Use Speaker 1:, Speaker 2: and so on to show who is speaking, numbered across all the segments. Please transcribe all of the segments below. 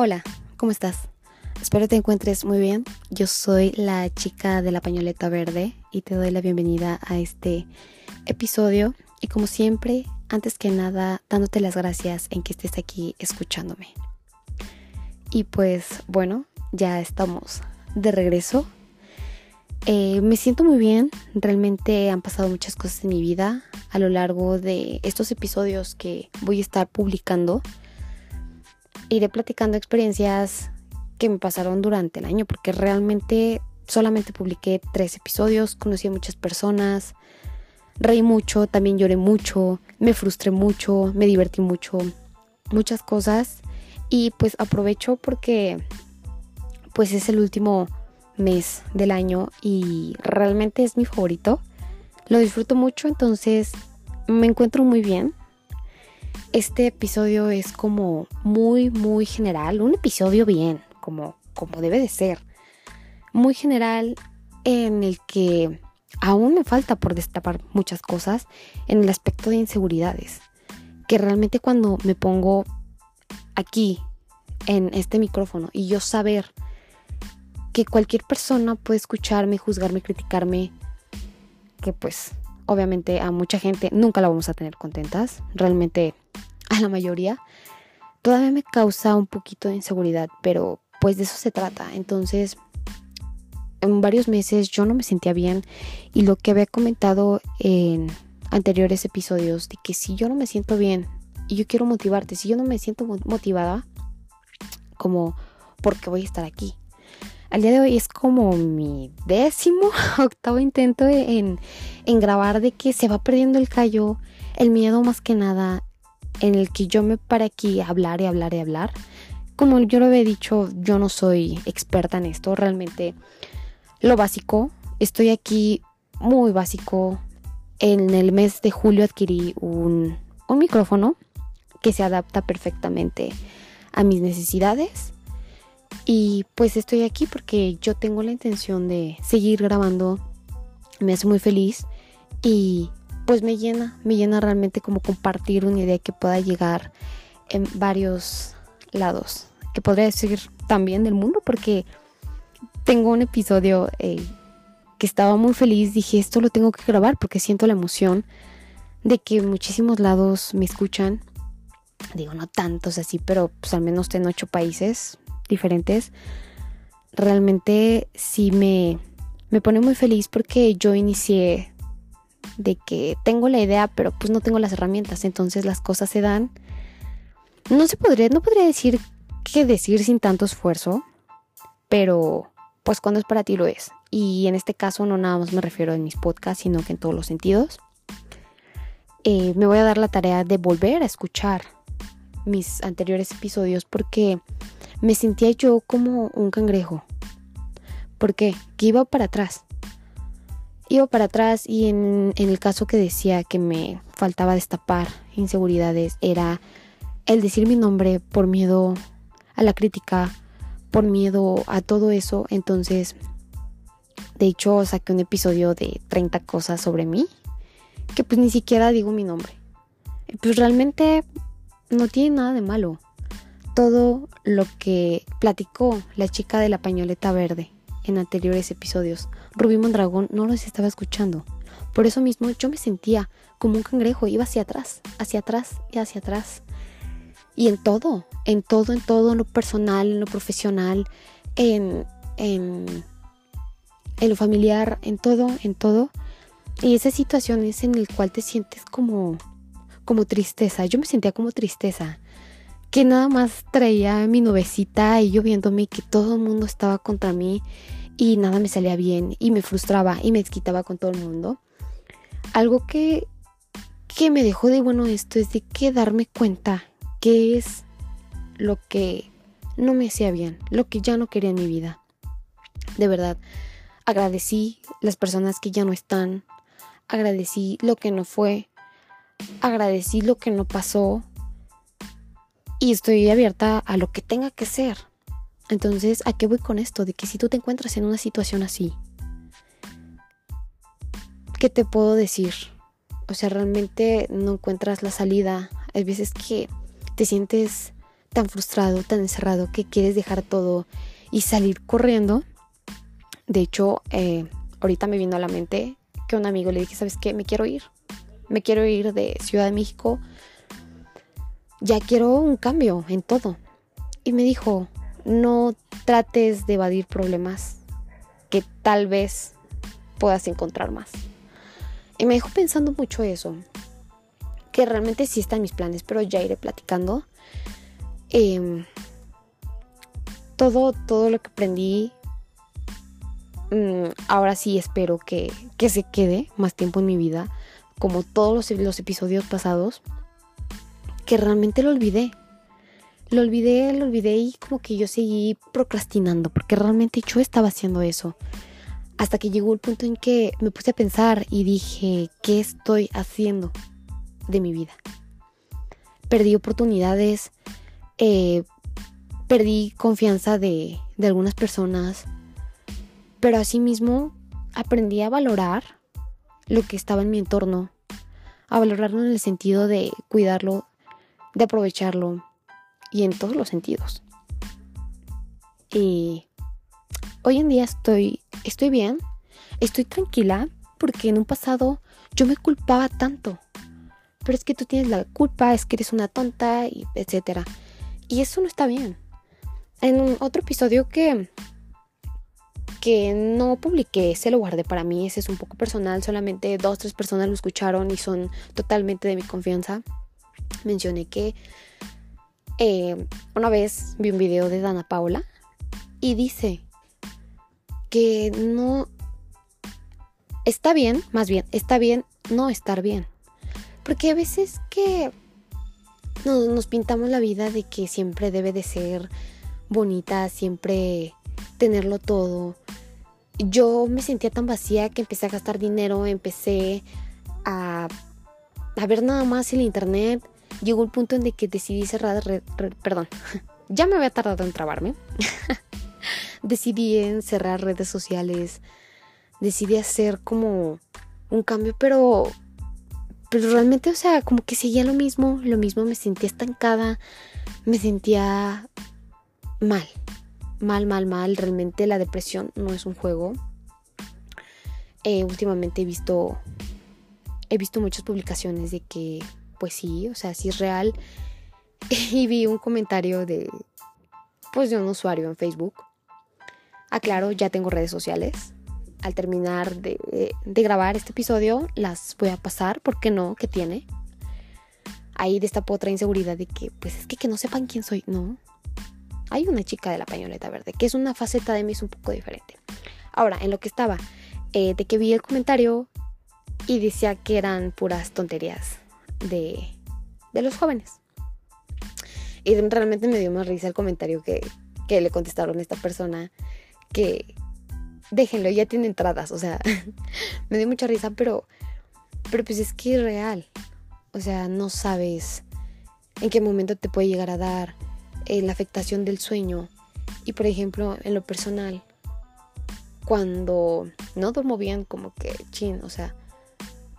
Speaker 1: Hola, ¿cómo estás? Espero te encuentres muy bien. Yo soy la chica de la pañoleta verde y te doy la bienvenida a este episodio. Y como siempre, antes que nada, dándote las gracias en que estés aquí escuchándome. Y pues bueno, ya estamos de regreso. Eh, me siento muy bien, realmente han pasado muchas cosas en mi vida a lo largo de estos episodios que voy a estar publicando iré platicando experiencias que me pasaron durante el año, porque realmente solamente publiqué tres episodios, conocí a muchas personas, reí mucho, también lloré mucho, me frustré mucho, me divertí mucho, muchas cosas. Y pues aprovecho porque pues es el último mes del año y realmente es mi favorito. Lo disfruto mucho, entonces me encuentro muy bien. Este episodio es como muy, muy general, un episodio bien, como, como debe de ser. Muy general en el que aún me falta por destapar muchas cosas en el aspecto de inseguridades. Que realmente cuando me pongo aquí en este micrófono y yo saber que cualquier persona puede escucharme, juzgarme, criticarme, que pues obviamente a mucha gente nunca la vamos a tener contentas. Realmente a la mayoría, todavía me causa un poquito de inseguridad, pero pues de eso se trata. Entonces, en varios meses yo no me sentía bien y lo que había comentado en anteriores episodios de que si yo no me siento bien y yo quiero motivarte, si yo no me siento motivada, como porque voy a estar aquí. Al día de hoy es como mi décimo, octavo intento en, en grabar de que se va perdiendo el callo, el miedo más que nada, en el que yo me pare aquí a hablar y hablar y hablar. Como yo lo había dicho, yo no soy experta en esto, realmente lo básico. Estoy aquí muy básico. En el mes de julio adquirí un, un micrófono que se adapta perfectamente a mis necesidades. Y pues estoy aquí porque yo tengo la intención de seguir grabando. Me hace muy feliz. Y pues me llena, me llena realmente como compartir una idea que pueda llegar en varios lados, que podría decir también del mundo, porque tengo un episodio eh, que estaba muy feliz, dije esto lo tengo que grabar porque siento la emoción de que muchísimos lados me escuchan, digo no tantos así, pero pues al menos en ocho países diferentes, realmente sí me, me pone muy feliz porque yo inicié de que tengo la idea, pero pues no tengo las herramientas, entonces las cosas se dan. No se podría, no podría decir qué decir sin tanto esfuerzo, pero pues cuando es para ti lo es. Y en este caso no nada más me refiero en mis podcasts, sino que en todos los sentidos. Eh, me voy a dar la tarea de volver a escuchar mis anteriores episodios porque me sentía yo como un cangrejo. ¿Por qué? Que iba para atrás iba para atrás y en, el caso que decía que me faltaba destapar inseguridades era el decir mi nombre por miedo a la crítica, por miedo a todo eso. Entonces, de hecho, saqué un episodio de 30 cosas sobre mí, que pues ni siquiera digo mi nombre. Pues realmente no tiene nada de malo. Todo lo que platicó la chica de la pañoleta verde en anteriores episodios. Rubí Mondragón no los estaba escuchando. Por eso mismo yo me sentía como un cangrejo, iba hacia atrás, hacia atrás y hacia atrás. Y en todo, en todo, en todo, en lo personal, en lo profesional, en, en, en lo familiar, en todo, en todo. Y esas situaciones en el cual te sientes como, como tristeza. Yo me sentía como tristeza. Que nada más traía mi nubecita y yo viéndome que todo el mundo estaba contra mí y nada me salía bien y me frustraba y me desquitaba con todo el mundo. Algo que, que me dejó de bueno esto es de que darme cuenta qué es lo que no me hacía bien, lo que ya no quería en mi vida. De verdad, agradecí las personas que ya no están, agradecí lo que no fue, agradecí lo que no pasó y estoy abierta a lo que tenga que ser. Entonces, ¿a qué voy con esto? De que si tú te encuentras en una situación así, ¿qué te puedo decir? O sea, realmente no encuentras la salida. Hay veces que te sientes tan frustrado, tan encerrado, que quieres dejar todo y salir corriendo. De hecho, eh, ahorita me vino a la mente que un amigo le dije, ¿sabes qué? Me quiero ir. Me quiero ir de Ciudad de México. Ya quiero un cambio en todo. Y me dijo, no trates de evadir problemas que tal vez puedas encontrar más. Y me dejó pensando mucho eso. Que realmente sí está en mis planes, pero ya iré platicando. Em, todo, todo lo que aprendí, mm, ahora sí espero que, que, se quede más tiempo en mi vida, como todos los, los episodios pasados, que realmente lo olvidé. Lo olvidé, lo olvidé y como que yo seguí procrastinando, porque realmente yo estaba haciendo eso. Hasta que llegó el punto en que me puse a pensar y dije, ¿qué estoy haciendo de mi vida? Perdí oportunidades, eh, perdí confianza de, de algunas personas, pero asimismo aprendí a valorar lo que estaba en mi entorno, a valorarlo en el sentido de cuidarlo, de aprovecharlo y en todos los sentidos. Y hoy en día estoy, estoy bien, estoy tranquila porque en un pasado yo me culpaba tanto. Pero es que tú tienes la culpa, es que eres una tonta, y etcétera. Y eso no está bien. En otro episodio que que no publiqué, ese lo guardé para mí, ese es un poco personal, solamente dos, tres personas lo escucharon y son totalmente de mi confianza. Mencioné que eh, una vez vi un video de Dana Paula y dice que no está bien, más bien, está bien no estar bien. Porque a veces que nos, pintamos la vida de que siempre debe de ser bonita, siempre tenerlo todo. Yo me sentía tan vacía que empecé a gastar dinero, empecé a, a ver nada más el internet. Llegó el punto en de que decidí cerrar, perdón, ya me había tardado en trabarme. decidí en cerrar redes sociales, decidí hacer como un cambio, pero pero realmente, o sea, como que seguía lo mismo, lo mismo, me sentía estancada, me sentía mal, mal, mal, mal. Realmente la depresión no es un juego. Eh, últimamente he visto, he visto muchas publicaciones de que, pues sí, o sea, sí es real. y vi un comentario de, pues de un usuario en Facebook. Aclaro, ya tengo redes sociales al terminar de, grabar este episodio las voy a pasar, ¿por qué no? ¿Qué tiene? Ahí destapó otra inseguridad de que, pues es que que no sepan quién soy. No. Hay una chica de la pañoleta verde, que es una faceta de mí es un poco diferente. Ahora, en lo que estaba, eh, de que vi el comentario y decía que eran puras tonterías de, de los jóvenes. Y realmente me dio más risa el comentario que, que le contestaron a esta persona que, déjenlo, ya tiene entradas, o sea, me dio mucha risa, pero, pero pues es que es real, o sea, no sabes en qué momento te puede llegar a dar eh, la afectación del sueño. Y por ejemplo, en lo personal, cuando no duermo bien, como que chin, o sea,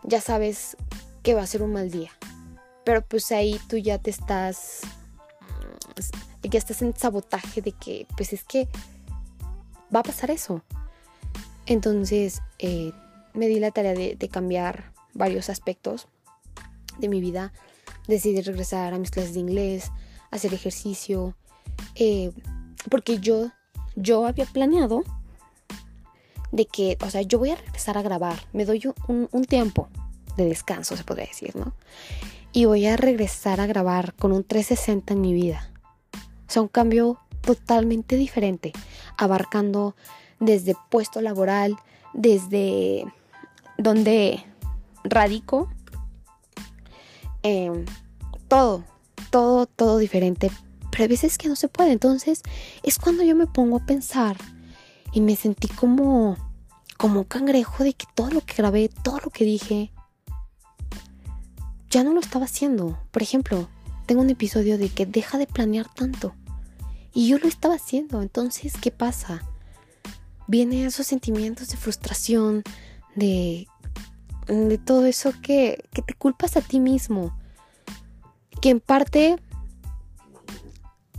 Speaker 1: ya sabes que va a ser un mal día. Pero pues ahí tú ya te estás, ya estás en sabotaje de que, pues es que va a pasar eso. Entonces eh, me di la tarea de, cambiar varios aspectos de mi vida. Decidí regresar a mis clases de inglés, hacer ejercicio, eh, porque yo, yo había planeado de que, o sea, yo voy a regresar a grabar, me doy un, un tiempo de descanso, se podría decir, ¿no? Y voy a regresar a grabar con un 360 en mi vida. O sea, un cambio totalmente diferente, abarcando desde puesto laboral, desde donde radico, em, todo, todo, todo diferente. Pero hay veces que no se puede. Entonces es cuando yo me pongo a pensar y me sentí como, como un cangrejo de que todo lo que grabé, todo lo que dije, ya no lo estaba haciendo. Por ejemplo, tengo un episodio de que deja de planear tanto. Y yo lo estaba haciendo. Entonces, ¿qué pasa? vienen esos sentimientos de frustración, de, de todo eso que, que te culpas a ti mismo. Que en parte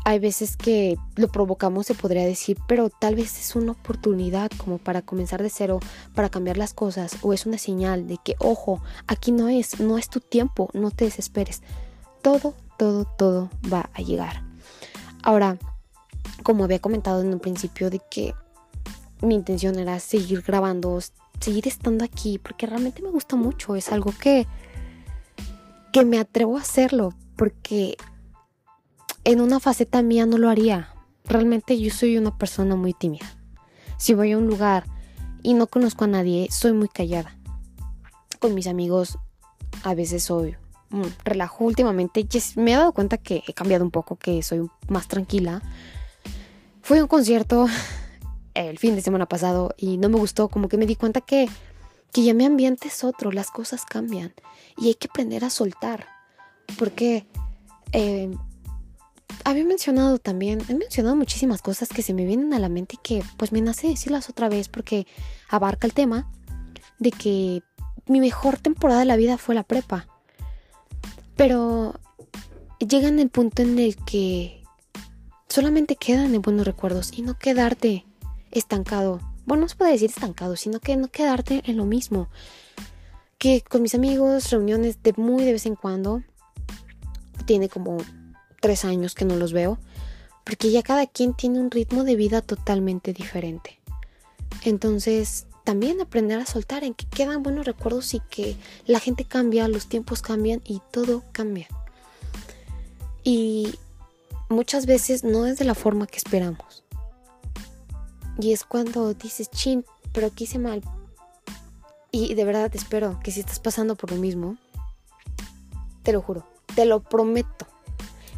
Speaker 1: hay veces que lo provocamos, se podría decir, pero tal vez es una oportunidad como para comenzar de cero, para cambiar las cosas, o es una señal de que, ojo, aquí no es, no es tu tiempo, no te desesperes. Todo, todo, todo va a llegar. Ahora, como había comentado en un principio, de que mi intención era seguir grabando, seguir estando aquí, porque realmente me gusta mucho, es algo que, que me atrevo a hacerlo, porque en una faceta mía no lo haría. Realmente yo soy una persona muy tímida. Si voy a un lugar y no conozco a nadie, soy muy callada. Con mis amigos a veces soy mm, relajo últimamente. Me he dado cuenta que he cambiado un poco, que soy más tranquila. Fui a un concierto el fin de semana pasado y no me gustó, como que me di cuenta que, que ya mi ambiente es otro, las cosas cambian y hay que aprender a soltar. Porque eh, había mencionado también, he mencionado muchísimas cosas que se me vienen a la mente y que pues me nace decirlas otra vez porque abarca el tema de que mi mejor temporada de la vida fue la prepa. Pero llega en el punto en el que solamente quedan en buenos recuerdos y no quedarte estancado. Bueno, no se puede decir estancado, sino que no quedarte en lo mismo. Que con mis amigos, reuniones de muy de vez en cuando, tiene como tres años que no los veo, porque ya cada quien tiene un ritmo de vida totalmente diferente. Entonces, también aprender a soltar en que quedan buenos recuerdos y que la gente cambia, los tiempos cambian y todo cambia. Y muchas veces no es de la forma que esperamos. Y es cuando dices, chin, pero quise mal. Y de verdad espero que si estás pasando por lo mismo, te lo juro, te lo prometo,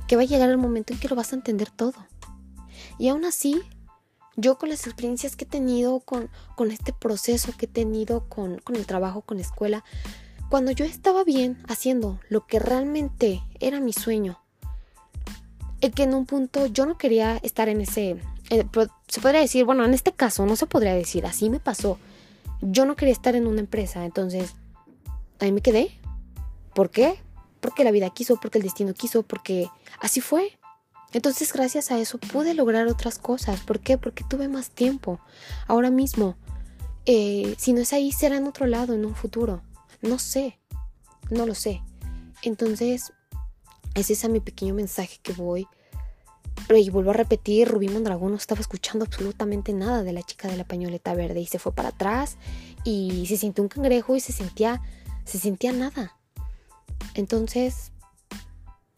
Speaker 1: que va a llegar el momento en que lo vas a entender todo. Y aún así, yo con las experiencias que he tenido, con, con este proceso que he tenido con, con el trabajo, con la escuela, cuando yo estaba bien haciendo lo que realmente era mi sueño, el que en un punto yo no quería estar en ese, eh, se podría decir, bueno, en este caso no se podría decir, así me pasó. Yo no quería estar en una empresa, entonces ahí me quedé. ¿Por qué? Porque la vida quiso, porque el destino quiso, porque así fue. Entonces gracias a eso pude lograr otras cosas. ¿Por qué? Porque tuve más tiempo. Ahora mismo, eh, si no es ahí, será en otro lado, en un futuro. No sé, no lo sé. Entonces, ese es mi pequeño mensaje que voy. Y vuelvo a repetir, Rubí Mondragón no estaba escuchando absolutamente nada de la chica de la pañoleta verde y se fue para atrás y se sintió un cangrejo y se sentía, se sentía nada. Entonces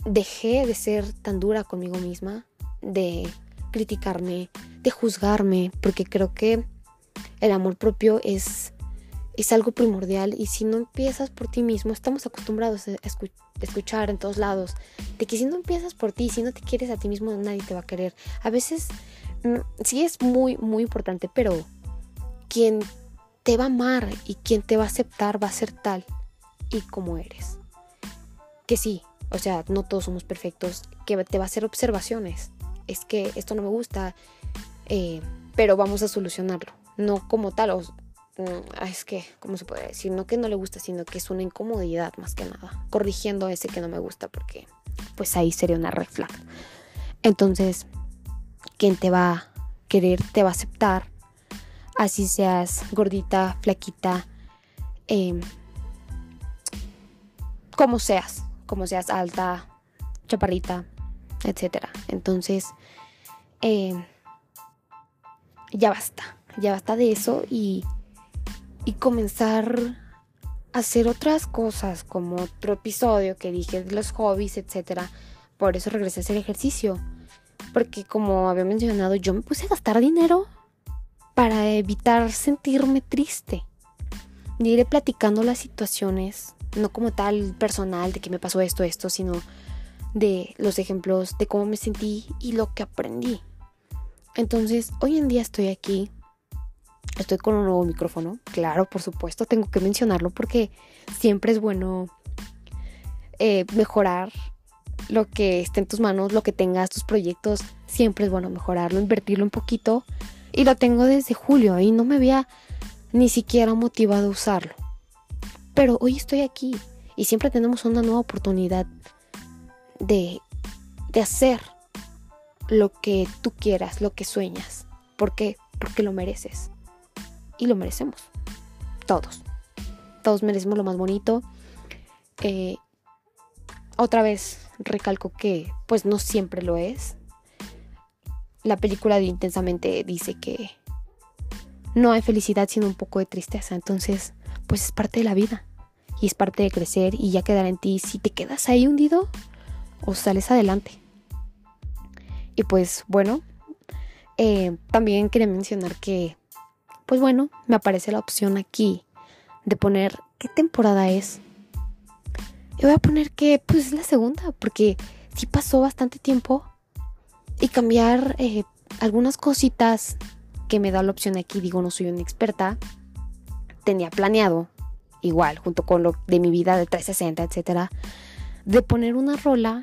Speaker 1: dejé de ser tan dura conmigo misma, de criticarme, de juzgarme, porque creo que el amor propio es, es algo primordial y si no empiezas por ti mismo, estamos acostumbrados a escuchar en todos lados, de que si no empiezas por ti, si no te quieres a ti mismo, nadie te va a querer. A veces mm, sí es muy, muy importante, pero quien te va a amar y quien te va a aceptar va a ser tal y como eres que sí, o sea, no todos somos perfectos, que te va a hacer observaciones. Es que esto no me gusta, eh, pero vamos a solucionarlo. No como tal, o, mm, es que, ¿cómo se puede decir? No que no le gusta, sino que es una incomodidad más que nada. Corrigiendo ese que no me gusta, porque pues ahí sería una red flag. Entonces, quien te va a querer, te va a aceptar. Así seas gordita, flaquita, em, como seas como seas alta, chaparrita, etc. Entonces, eh, ya basta, ya basta de eso y, y comenzar a hacer otras cosas, como otro episodio que dije de los hobbies, etc. Por eso regresé a hacer ejercicio. Porque como había mencionado, yo me puse a gastar dinero para evitar sentirme triste. Y iré platicando las situaciones no como tal personal de que me pasó esto, esto, sino de los ejemplos de cómo me sentí y lo que aprendí. Entonces, hoy en día estoy aquí, estoy con un nuevo micrófono, claro, por supuesto, tengo que mencionarlo porque siempre es bueno eh, mejorar lo que esté en tus manos, lo que tengas, tus proyectos, siempre es bueno mejorarlo, invertirlo un poquito. Y lo tengo desde julio y no me había ni siquiera motivado a usarlo. Pero hoy estoy aquí y siempre tenemos una nueva oportunidad de, de hacer lo que tú quieras, lo que sueñas. ¿Por qué? Porque lo mereces. Y lo merecemos. Todos. Todos merecemos lo más bonito. Eh, otra vez recalco que pues no siempre lo es. La película de Intensamente dice que no hay felicidad sino un poco de tristeza. Entonces, pues es parte de la vida. Y es parte de crecer y ya quedará en ti si te quedas ahí hundido o sales adelante. Y pues bueno, eh, también quería mencionar que, pues bueno, me aparece la opción aquí de poner qué temporada es. Y voy a poner que pues es la segunda, porque sí pasó bastante tiempo. Y cambiar eh, algunas cositas que me da la opción aquí, digo, no soy una experta. Tenía planeado, igual, junto con lo de mi vida de 360, etcétera, de poner una rola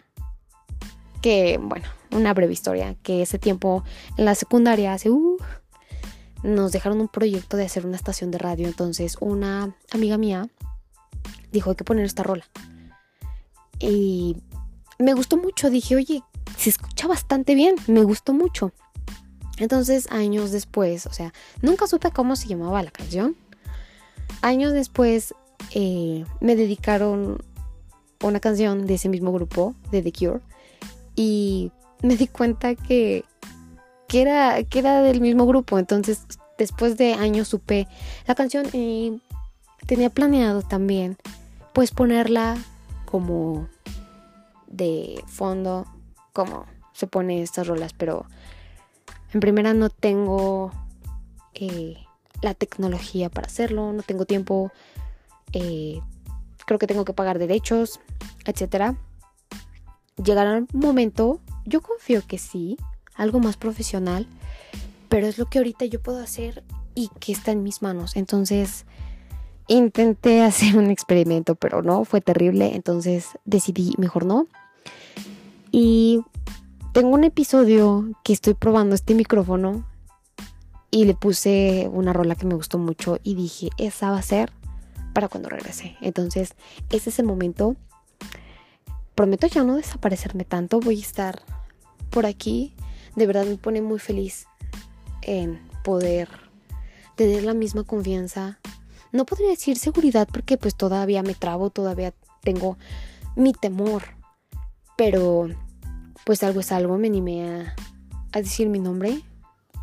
Speaker 1: que, bueno, una breve historia, que ese tiempo en la secundaria, hace, uh, nos dejaron un proyecto de hacer una estación de radio, entonces una amiga mía dijo hay que poner esta rola. Y me gustó mucho, dije, oye, se escucha bastante bien, me gustó mucho. Entonces, años después, o sea, nunca supe cómo se llamaba la canción. Años después eh, me dedicaron una canción de ese mismo grupo, de The Cure, y me di cuenta que, que, era, que era del mismo grupo. Entonces, después de años supe la canción y tenía planeado también, pues ponerla como de fondo, como se pone estas rolas, pero en primera no tengo eh, la tecnología para hacerlo, no tengo tiempo, eh, creo que tengo que pagar derechos, etcétera llegará un momento, yo confío que sí, algo más profesional, pero es lo que ahorita yo puedo hacer y que está en mis manos. Entonces, intenté hacer un experimento, pero no, fue terrible, entonces decidí mejor no. Y tengo un episodio que estoy probando este micrófono y le puse una rola que me gustó mucho y dije, esa va a ser para cuando regrese. Entonces, ese es el momento prometo ya no desaparecerme tanto, voy a estar por aquí. De verdad me pone muy feliz en poder tener la misma confianza. No podría decir seguridad porque pues todavía me trabo, todavía tengo mi temor. Pero pues algo es algo, me animé a, a decir mi nombre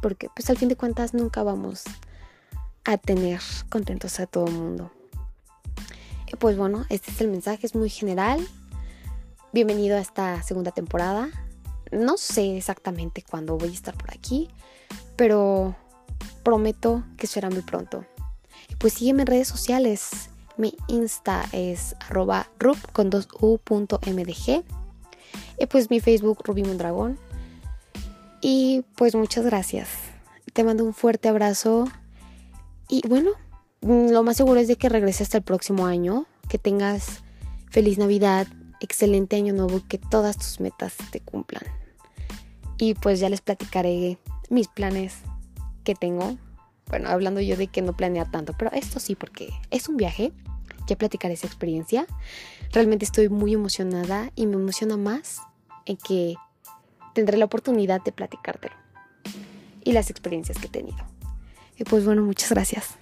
Speaker 1: porque pues al fin de cuentas nunca vamos a tener contentos a todo el mundo. Y pues bueno, este es el mensaje, es muy general. Bienvenido a esta segunda temporada. No sé exactamente cuándo voy a estar por aquí, pero prometo que será muy pronto. Pues sígueme en redes sociales. Mi Insta es arroba rup con dos u.mdg. Y pues mi Facebook Ruby Mondragón. Y pues muchas gracias. Te mando un fuerte abrazo. Y bueno, lo más seguro es de que regrese hasta el próximo año. Que tengas feliz Navidad, excelente año nuevo, que todas tus metas te cumplan. Y pues ya les platicaré mis planes que tengo. Bueno, hablando yo de que no planea tanto, pero esto sí, porque es un viaje. Ya platicaré esa experiencia. Realmente estoy muy emocionada y me emociona más en que tendré la oportunidad de platicártelo y las experiencias que he tenido. Y pues bueno, muchas gracias.